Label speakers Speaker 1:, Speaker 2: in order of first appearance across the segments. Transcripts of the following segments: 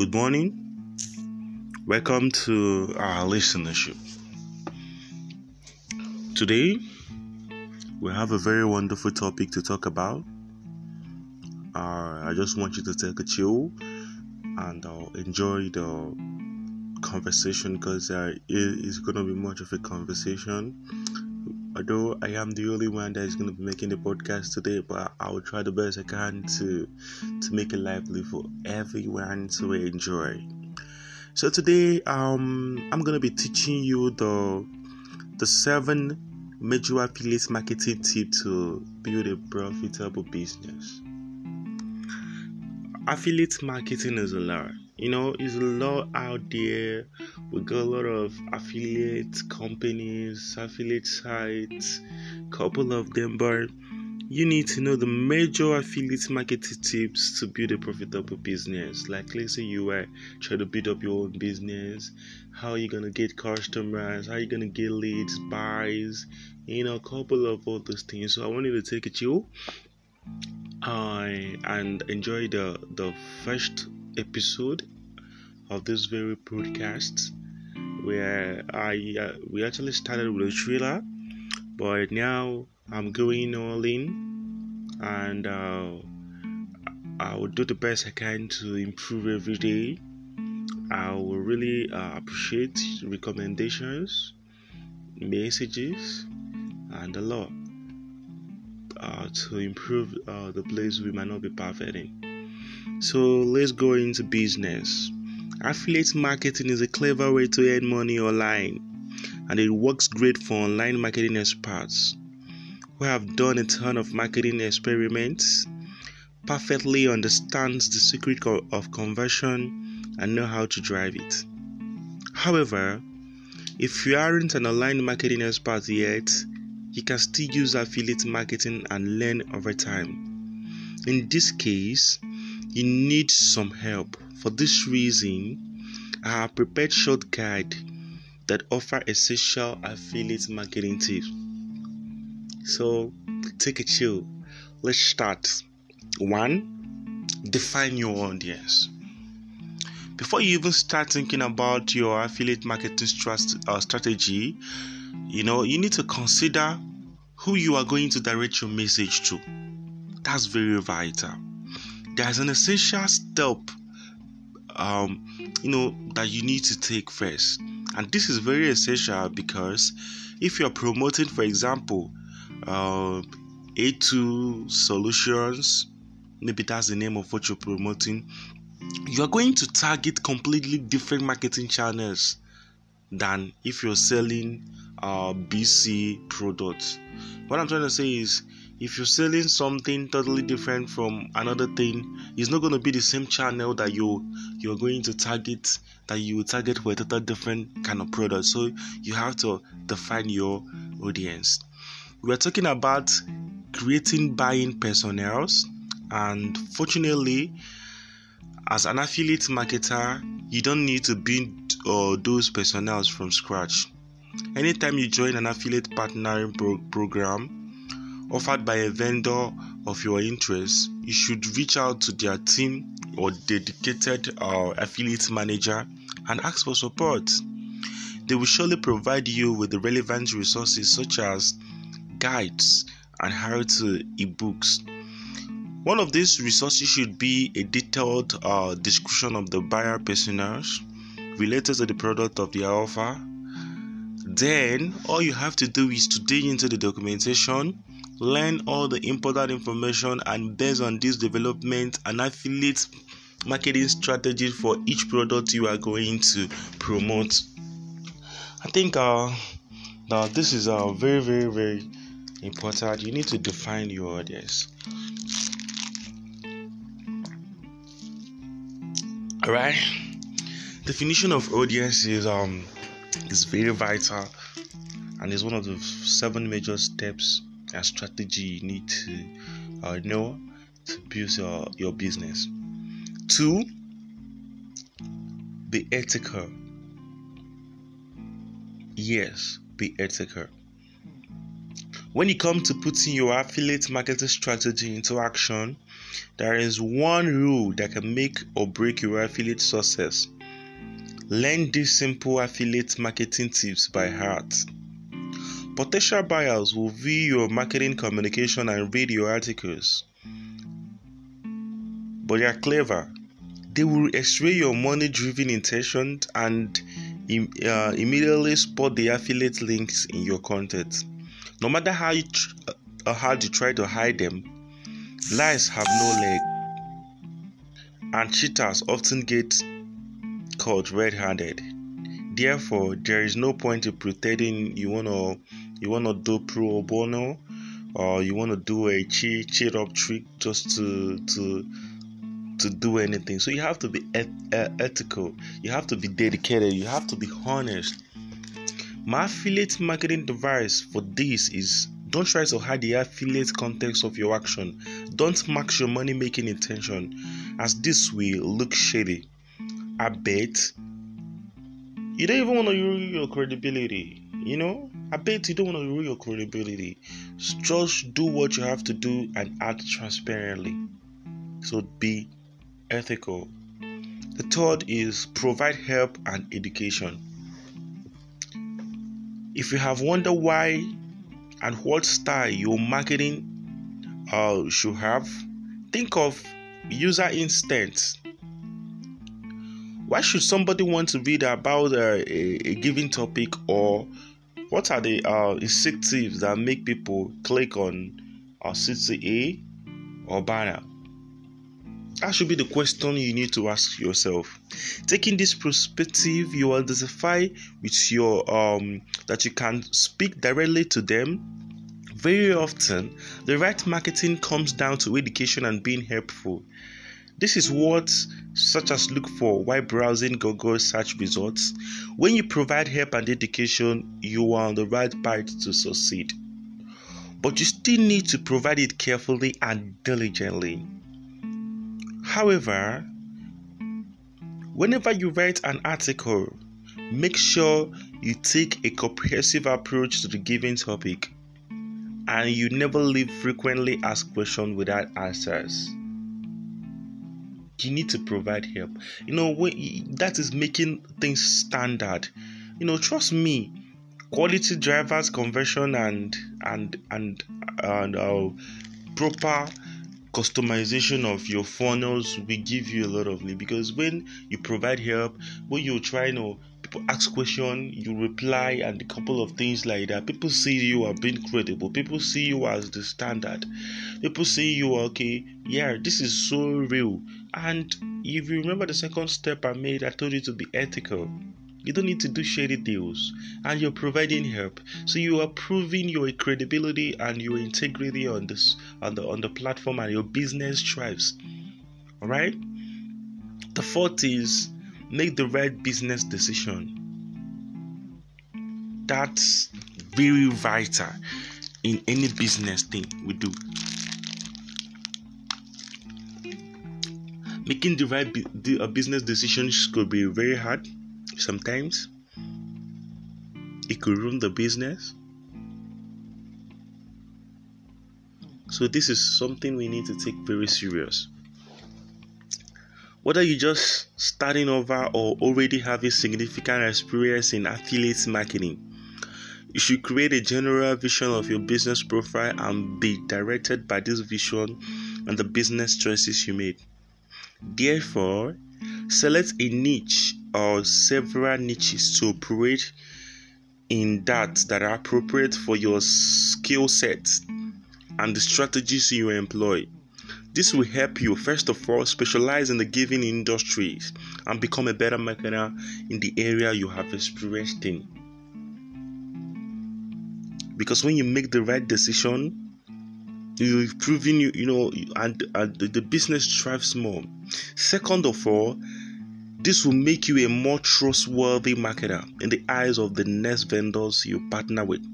Speaker 1: Good morning. Welcome to our listenership. Today, we have a very wonderful topic to talk about. Uh, I just want you to take a chill and uh, enjoy the conversation because uh, it is going to be much of a conversation. Although I am the only one that is going to be making the podcast today, but I will try the best I can to to make it lively for everyone to enjoy. So today, um, I'm going to be teaching you the the seven major affiliate marketing tips to build a profitable business. Affiliate marketing is a lot you know, it's a lot out there. We got a lot of affiliate companies, affiliate sites, couple of them, but you need to know the major affiliate marketing tips to build a profitable business. Like, let's say you are trying to build up your own business, how you gonna get customers, how you gonna get leads, buys, you know, a couple of all those things. So I want you to take a chill uh, and enjoy the the first episode of this very podcast where I uh, we actually started with a trailer, but now I'm going all in, and uh, I will do the best I can to improve every day. I will really uh, appreciate recommendations, messages, and a lot uh, to improve uh, the place we might not be perfect in. So let's go into business. Affiliate marketing is a clever way to earn money online, and it works great for online marketing experts who have done a ton of marketing experiments, perfectly understands the secret of conversion, and know how to drive it. However, if you aren't an online marketing expert yet, you can still use affiliate marketing and learn over time. In this case, you need some help. For this reason, I have prepared short guide that offer essential affiliate marketing tips. So take a chill. Let's start. One, define your audience. Before you even start thinking about your affiliate marketing uh, strategy, you know, you need to consider who you are going to direct your message to. That's very vital there's an essential step um, you know that you need to take first. And this is very essential because if you're promoting for example uh, a2 solutions maybe that's the name of what you're promoting you're going to target completely different marketing channels than if you're selling uh, bc products. What i'm trying to say is if you're selling something totally different from another thing it's not going to be the same channel that you you're going to target that you target for a total different kind of product. So you have to define your audience. We're talking about creating buying personas and fortunately as an affiliate marketer you don't need to build uh, those personas from scratch. Anytime you join an affiliate partnering pro- program offered by a vendor of your interest, you should reach out to their team or dedicated uh, affiliate manager and ask for support. They will surely provide you with the relevant resources such as guides and how to ebooks. One of these resources should be a detailed uh, description of the buyer personas related to the product of their offer. Then, all you have to do is to dig into the documentation learn all the important information and based on this development an affiliate marketing strategy for each product you are going to promote. I think uh, now this is uh, very very very important. You need to define your audience. All right definition of audience is um is very vital and is one of the seven major steps a strategy you need to uh, know to build your, your business. Two, be ethical. Yes, be ethical. When you come to putting your affiliate marketing strategy into action, there is one rule that can make or break your affiliate success. Learn these simple affiliate marketing tips by heart. Potential buyers will view your marketing communication and read your articles. But they are clever. They will x-ray your money-driven intentions and uh, immediately spot the affiliate links in your content. No matter how you tr- uh, hard you try to hide them, lies have no leg, and cheaters often get caught red-handed. Therefore, there is no point in pretending you wanna you want to do pro bono or you want to do a cheat cheat up trick just to to to do anything. So you have to be et- ethical. You have to be dedicated. You have to be honest. My affiliate marketing device for this is don't try to hide the affiliate context of your action. Don't max your money making intention. As this will look shady. I bet. You don't even want to ruin your credibility you know I bet you don't want to ruin your credibility. Just do what you have to do and act transparently. So be ethical. The third is provide help and education. If you have wondered why and what style your marketing uh, should have, think of user instance. Why should somebody want to read about uh, a, a given topic or what are the uh, incentives that make people click on uh, CTA or banner? That should be the question you need to ask yourself. Taking this perspective, you identify with your um that you can speak directly to them. Very often, the right marketing comes down to education and being helpful. This is what searchers look for while browsing Google search results. When you provide help and education, you are on the right path to succeed. But you still need to provide it carefully and diligently. However, whenever you write an article, make sure you take a comprehensive approach to the given topic and you never leave frequently asked questions without answers you need to provide help. You know when, that is making things standard. You know trust me quality drivers conversion and and and and uh, proper customization of your funnels will give you a lot of lead. Because when you provide help when you try know people ask question you reply and a couple of things like that people see you are being credible people see you as the standard people see you okay yeah this is so real and if you remember the second step i made i told you to be ethical you don't need to do shady deals and you're providing help. So you are proving your credibility and your integrity on this on the on the platform and your business thrives. Alright? The fourth is make the right business decision. That's very vital in any business thing we do. Making the right business decisions could be very hard sometimes it could ruin the business. So this is something we need to take very serious. Whether you're just starting over or already having significant experience in affiliate marketing, you should create a general vision of your business profile and be directed by this vision and the business choices you made. Therefore, select a niche or several niches to operate in that that are appropriate for your skill set and the strategies you employ. This will help you, first of all, specialize in the given industries and become a better marketer in the area you have experienced in. Because when you make the right decision, you've proven you, you know, and, and the business thrives more. Second of all, this will make you a more trustworthy marketer in the eyes of the next vendors you partner with.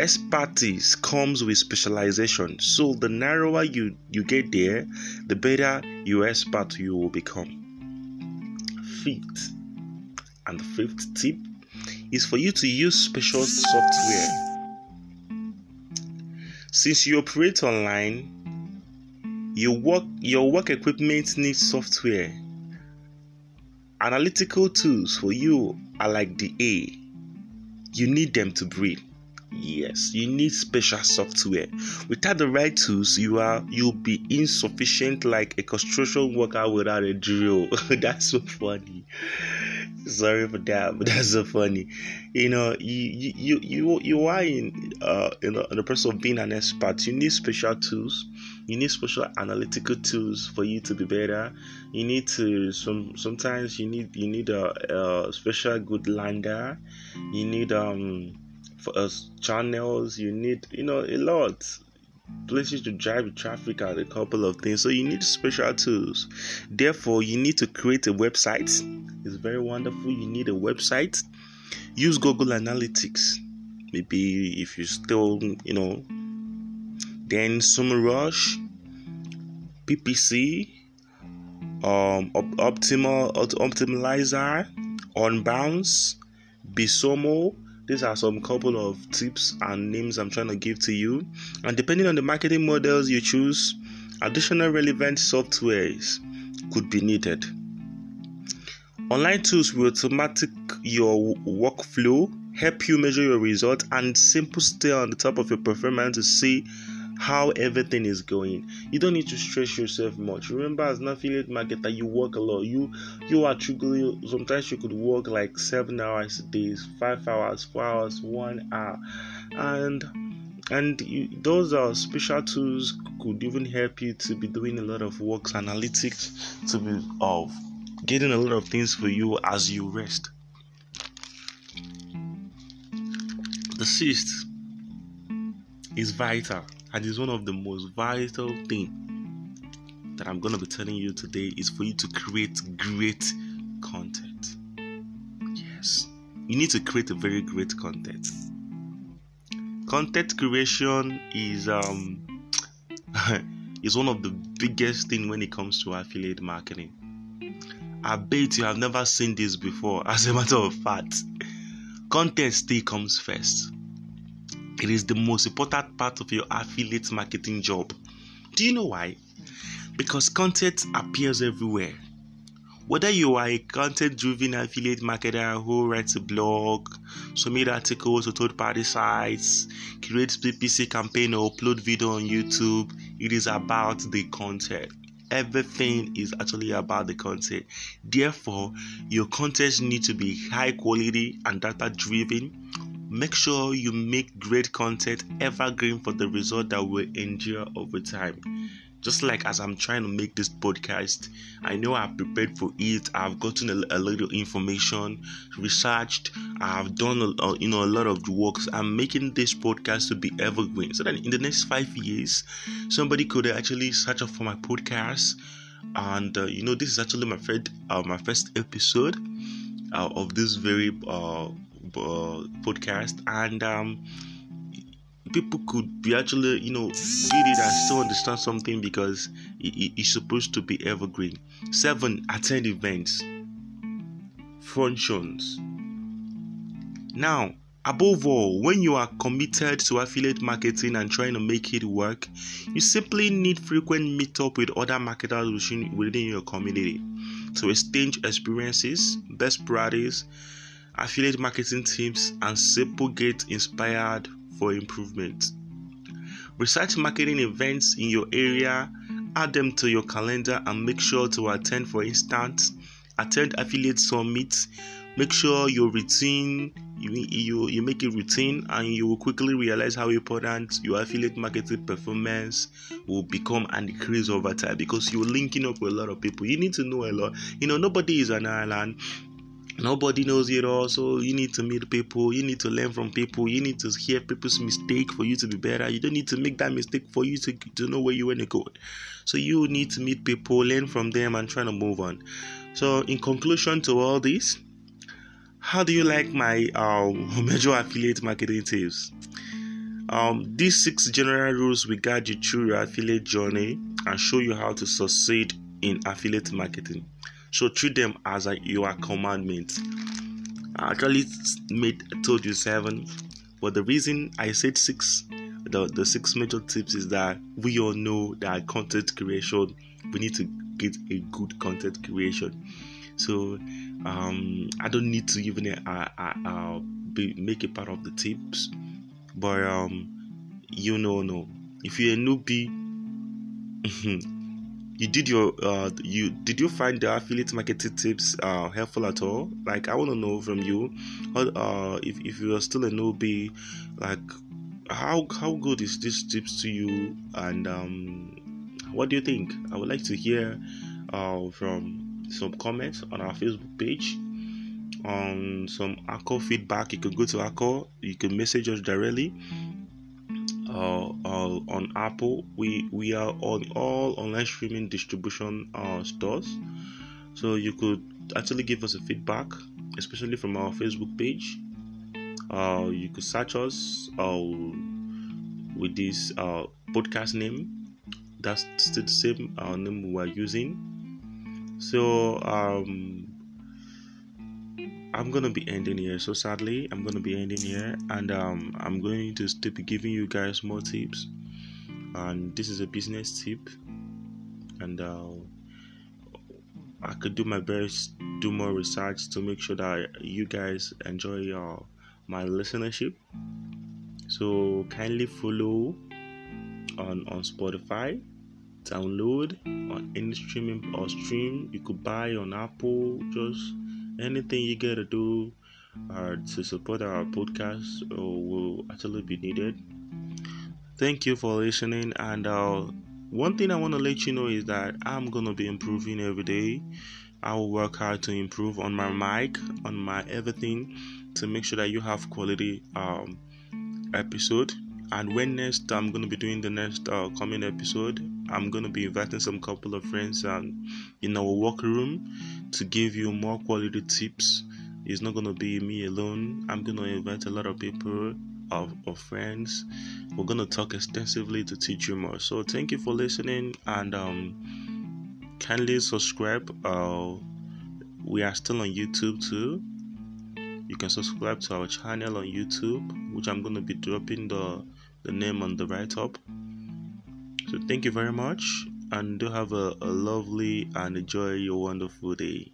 Speaker 1: Expertise comes with specialization, so the narrower you, you get there, the better your expert you will become. Fifth, and the fifth tip is for you to use special software. Since you operate online, your work your work equipment needs software. Analytical tools for you are like the A. You need them to breathe. Yes, you need special software. Without the right tools, you are you'll be insufficient like a construction worker without a drill. that's so funny. Sorry for that, but that's so funny. You know, you you you you are in uh in the, in the process of being an expert. You need special tools. You need special analytical tools for you to be better. You need to some sometimes you need you need a, a special good lander. You need um for us channels you need you know a lot. Places to drive traffic and a couple of things. So you need special tools. Therefore you need to create a website. It's very wonderful. You need a website. Use google analytics. Maybe if you still you know then SEMrush ppc um optimal optimizer Unbounce Bisomo these are some couple of tips and names I'm trying to give to you. And depending on the marketing models you choose, additional relevant softwares could be needed. Online tools will automatic your workflow, help you measure your results, and simple stay on the top of your performance to see how everything is going. You don't need to stress yourself much. Remember, as an affiliate marketer, you work a lot. You you are truly sometimes you could work like seven hours a day, five hours, four hours, one hour, and and you, those are special tools could even help you to be doing a lot of works analytics to be of getting a lot of things for you as you rest. The sixth is vital and it's one of the most vital thing that I'm gonna be telling you today is for you to create great content. Yes, you need to create a very great content. Content creation is um is one of the biggest thing when it comes to affiliate marketing. I bet you have never seen this before. As a matter of fact, content still comes first. It is the most important part of your affiliate marketing job. Do you know why? Because content appears everywhere. Whether you are a content driven affiliate marketer who writes a blog, submit articles to third party sites, creates PPC campaign, or upload video on YouTube, it is about the content everything is actually about the content. Therefore, your content needs to be high quality and data driven Make sure you make great content evergreen for the result that will endure over time. Just like as I'm trying to make this podcast, I know I've prepared for it. I've gotten a, a little information, researched. I've done a, a, you know a lot of works. I'm making this podcast to be evergreen, so that in the next five years, somebody could actually search up for my podcast. And uh, you know, this is actually my first uh, my first episode uh, of this very uh, podcast and um, people could be actually you know read it and still understand something because it, it's supposed to be evergreen. Seven attend events. Functions. Now above all when you are committed to affiliate marketing and trying to make it work you simply need frequent meetup with other marketers within your community to exchange experiences best practice affiliate marketing teams, and simple get inspired for improvement. Research marketing events in your area, add them to your calendar, and make sure to attend. For instance, attend affiliate summits. Make sure your routine you, you you make it routine, and you will quickly realize how important your affiliate marketing performance will become and increase over time because you're linking up with a lot of people. You need to know a lot. You know, nobody is an island nobody knows it all so you need to meet people you need to learn from people you need to hear people's mistake for you to be better. You don't need to make that mistake for you to, to know where you want to go. So you need to meet people learn from them and try to move on. So in conclusion to all this how do you like my um, major affiliate marketing tips? Um, these six general rules will guide you through your affiliate journey and show you how to succeed in affiliate marketing so treat them as a, your commandment. I actually made told you seven, but the reason I said six, the, the six major tips is that we all know that content creation we need to get a good content creation. So um, i don't need to even uh, uh, uh, be, make it part of the tips but um, you know no. If you're a newbie you did your uh you did you find the affiliate marketing tips uh helpful at all? Like i want to know from you uh if, if you are still a newbie like how how good is this tips to you? And um what do you think? I would like to hear uh from some comments on our facebook page on some Anchor feedback. You can go to Anchor you can message us directly uh, uh, on Apple. We we are on all online streaming distribution uh, stores, so you could actually give us a feedback, especially from our Facebook page. Uh, you could search us uh, with this uh, podcast name. That's still the same uh, name we are using. So um, I'm gonna be ending here. So sadly, I'm gonna be ending here, and um, I'm going to still be giving you guys more tips. And this is a business tip, and uh, I could do my best, do more research to make sure that you guys enjoy uh, my listenership. So kindly follow on on Spotify, download on any streaming or stream you could buy on Apple. Just anything you gotta do uh, to support our podcast uh, will actually be needed. Thank you for listening. And uh, one thing I want to let you know is that I'm gonna be improving every day. I will work hard to improve on my mic, on my everything, to make sure that you have quality um, episode. And when next I'm gonna be doing the next uh, coming episode, I'm gonna be inviting some couple of friends and in our work room to give you more quality tips. It's not gonna be me alone. I'm gonna invite a lot of people of, of friends. We're gonna talk extensively to teach you more. So thank you for listening and um, kindly subscribe. Uh, we are still on YouTube too. You can subscribe to our channel on YouTube, which I'm gonna be dropping the the name on the right up. So thank you very much and do have a, a lovely and enjoy your wonderful day.